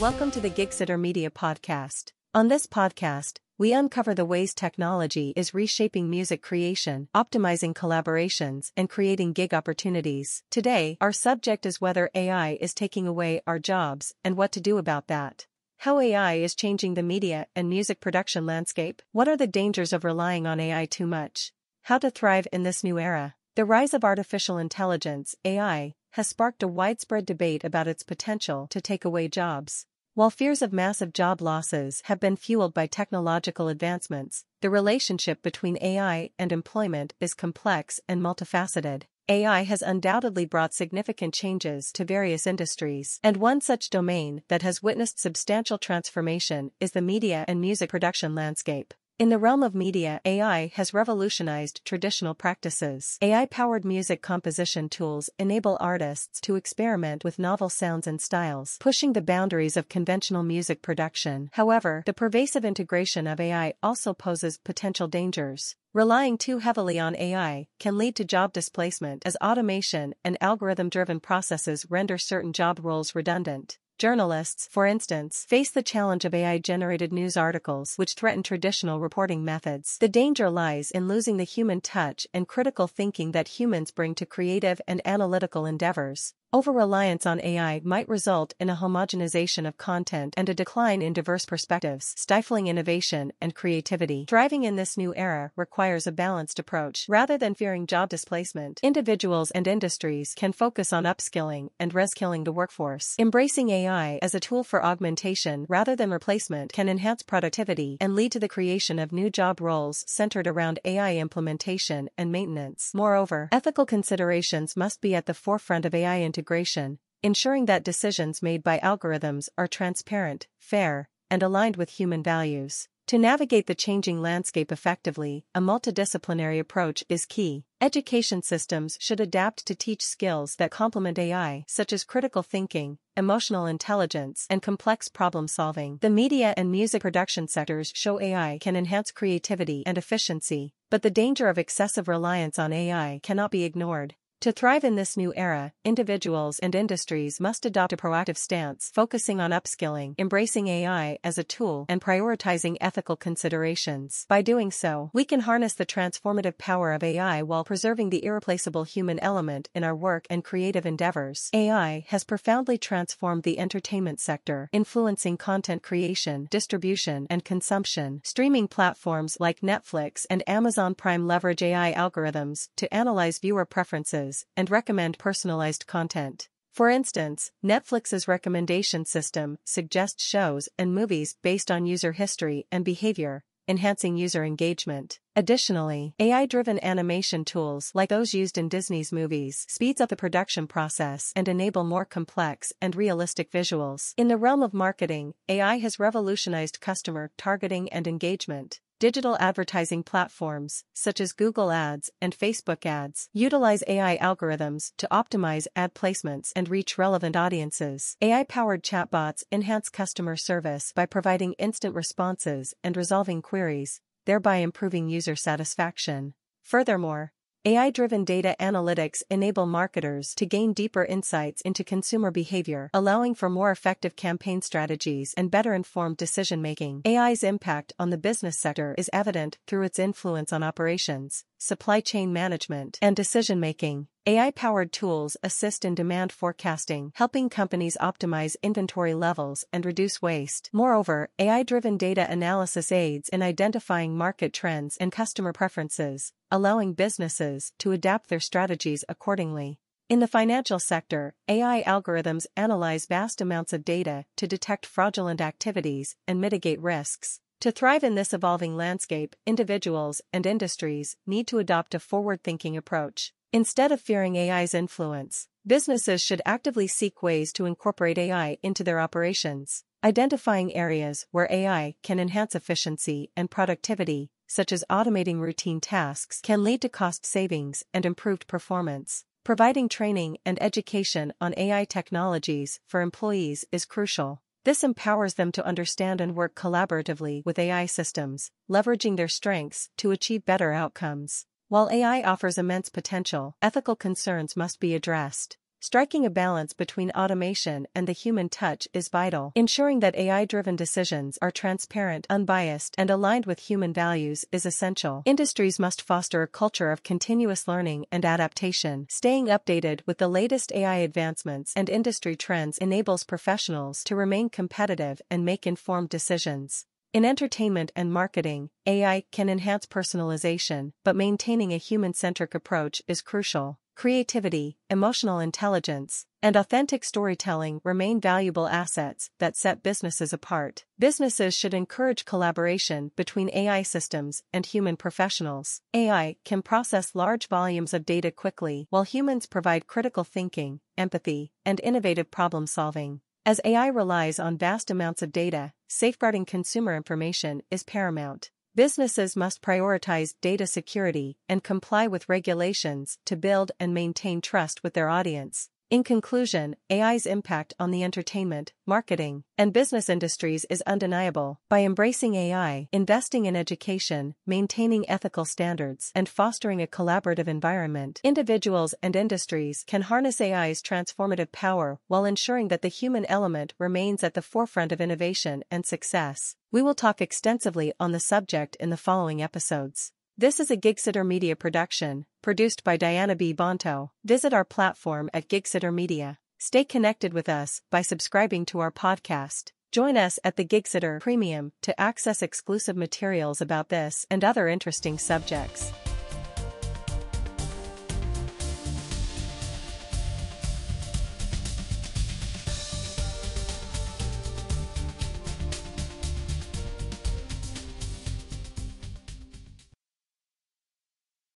Welcome to the Gigsitter Media Podcast. On this podcast, we uncover the ways technology is reshaping music creation, optimizing collaborations, and creating gig opportunities. Today, our subject is whether AI is taking away our jobs and what to do about that. How AI is changing the media and music production landscape. What are the dangers of relying on AI too much? How to thrive in this new era. The rise of artificial intelligence, AI, has sparked a widespread debate about its potential to take away jobs. While fears of massive job losses have been fueled by technological advancements, the relationship between AI and employment is complex and multifaceted. AI has undoubtedly brought significant changes to various industries, and one such domain that has witnessed substantial transformation is the media and music production landscape. In the realm of media, AI has revolutionized traditional practices. AI-powered music composition tools enable artists to experiment with novel sounds and styles, pushing the boundaries of conventional music production. However, the pervasive integration of AI also poses potential dangers. Relying too heavily on AI can lead to job displacement as automation and algorithm-driven processes render certain job roles redundant. Journalists, for instance, face the challenge of AI-generated news articles which threaten traditional reporting methods. The danger lies in losing the human touch and critical thinking that humans bring to creative and analytical endeavors. Over-reliance on AI might result in a homogenization of content and a decline in diverse perspectives, stifling innovation and creativity. Thriving in this new era requires a balanced approach. Rather than fearing job displacement, individuals and industries can focus on upskilling and reskilling the workforce. Embracing AI as a tool for augmentation rather than replacement can enhance productivity and lead to the creation of new job roles centered around AI implementation and maintenance. Moreover, ethical considerations must be at the forefront of AI integration, ensuring that decisions made by algorithms are transparent, fair, and aligned with human values. To navigate the changing landscape effectively, a multidisciplinary approach is key. Education systems should adapt to teach skills that complement AI, such as critical thinking, emotional intelligence, and complex problem solving. The media and music production sectors show AI can enhance creativity and efficiency, but the danger of excessive reliance on AI cannot be ignored. To thrive in this new era, individuals and industries must adopt a proactive stance, focusing on upskilling, embracing AI as a tool, and prioritizing ethical considerations. By doing so, we can harness the transformative power of AI while preserving the irreplaceable human element in our work and creative endeavors. AI has profoundly transformed the entertainment sector, influencing content creation, distribution, and consumption. Streaming platforms like Netflix and Amazon Prime leverage AI algorithms to analyze viewer preferences and recommend personalized content. For instance, Netflix's recommendation system suggests shows and movies based on user history and behavior, enhancing user engagement. Additionally, AI-driven animation tools like those used in Disney's movies speeds up the production process and enable more complex and realistic visuals. In the realm of marketing, AI has revolutionized customer targeting and engagement. Digital advertising platforms, such as Google Ads and Facebook Ads, utilize AI algorithms to optimize ad placements and reach relevant audiences. AI-powered chatbots enhance customer service by providing instant responses and resolving queries, thereby improving user satisfaction. Furthermore, AI-driven data analytics enable marketers to gain deeper insights into consumer behavior, allowing for more effective campaign strategies and better informed decision-making. AI's impact on the business sector is evident through its influence on operations, supply chain management, and decision-making. AI-powered tools assist in demand forecasting, helping companies optimize inventory levels and reduce waste. Moreover, AI-driven data analysis aids in identifying market trends and customer preferences, allowing businesses to adapt their strategies accordingly. In the financial sector, AI algorithms analyze vast amounts of data to detect fraudulent activities and mitigate risks. To thrive in this evolving landscape, individuals and industries need to adopt a forward-thinking approach. Instead of fearing AI's influence, businesses should actively seek ways to incorporate AI into their operations, identifying areas where AI can enhance efficiency and productivity, such as automating routine tasks, can lead to cost savings and improved performance. Providing training and education on AI technologies for employees is crucial. This empowers them to understand and work collaboratively with AI systems, leveraging their strengths to achieve better outcomes. While AI offers immense potential, ethical concerns must be addressed. Striking a balance between automation and the human touch is vital. Ensuring that AI-driven decisions are transparent, unbiased, and aligned with human values is essential. Industries must foster a culture of continuous learning and adaptation. Staying updated with the latest AI advancements and industry trends enables professionals to remain competitive and make informed decisions. In entertainment and marketing, AI can enhance personalization, but maintaining a human-centric approach is crucial. Creativity, emotional intelligence, and authentic storytelling remain valuable assets that set businesses apart. Businesses should encourage collaboration between AI systems and human professionals. AI can process large volumes of data quickly while humans provide critical thinking, empathy, and innovative problem solving. As AI relies on vast amounts of data, safeguarding consumer information is paramount. Businesses must prioritize data security and comply with regulations to build and maintain trust with their audience. In conclusion, AI's impact on the entertainment, marketing, and business industries is undeniable. By embracing AI, investing in education, maintaining ethical standards, and fostering a collaborative environment, individuals and industries can harness AI's transformative power while ensuring that the human element remains at the forefront of innovation and success. We will talk extensively on the subject in the following episodes. This is a Gigsitter Media production, produced by Diana B. Bonto. Visit our platform at Gigsitter Media. Stay connected with us by subscribing to our podcast. Join us at the Gigsitter Premium to access exclusive materials about this and other interesting subjects.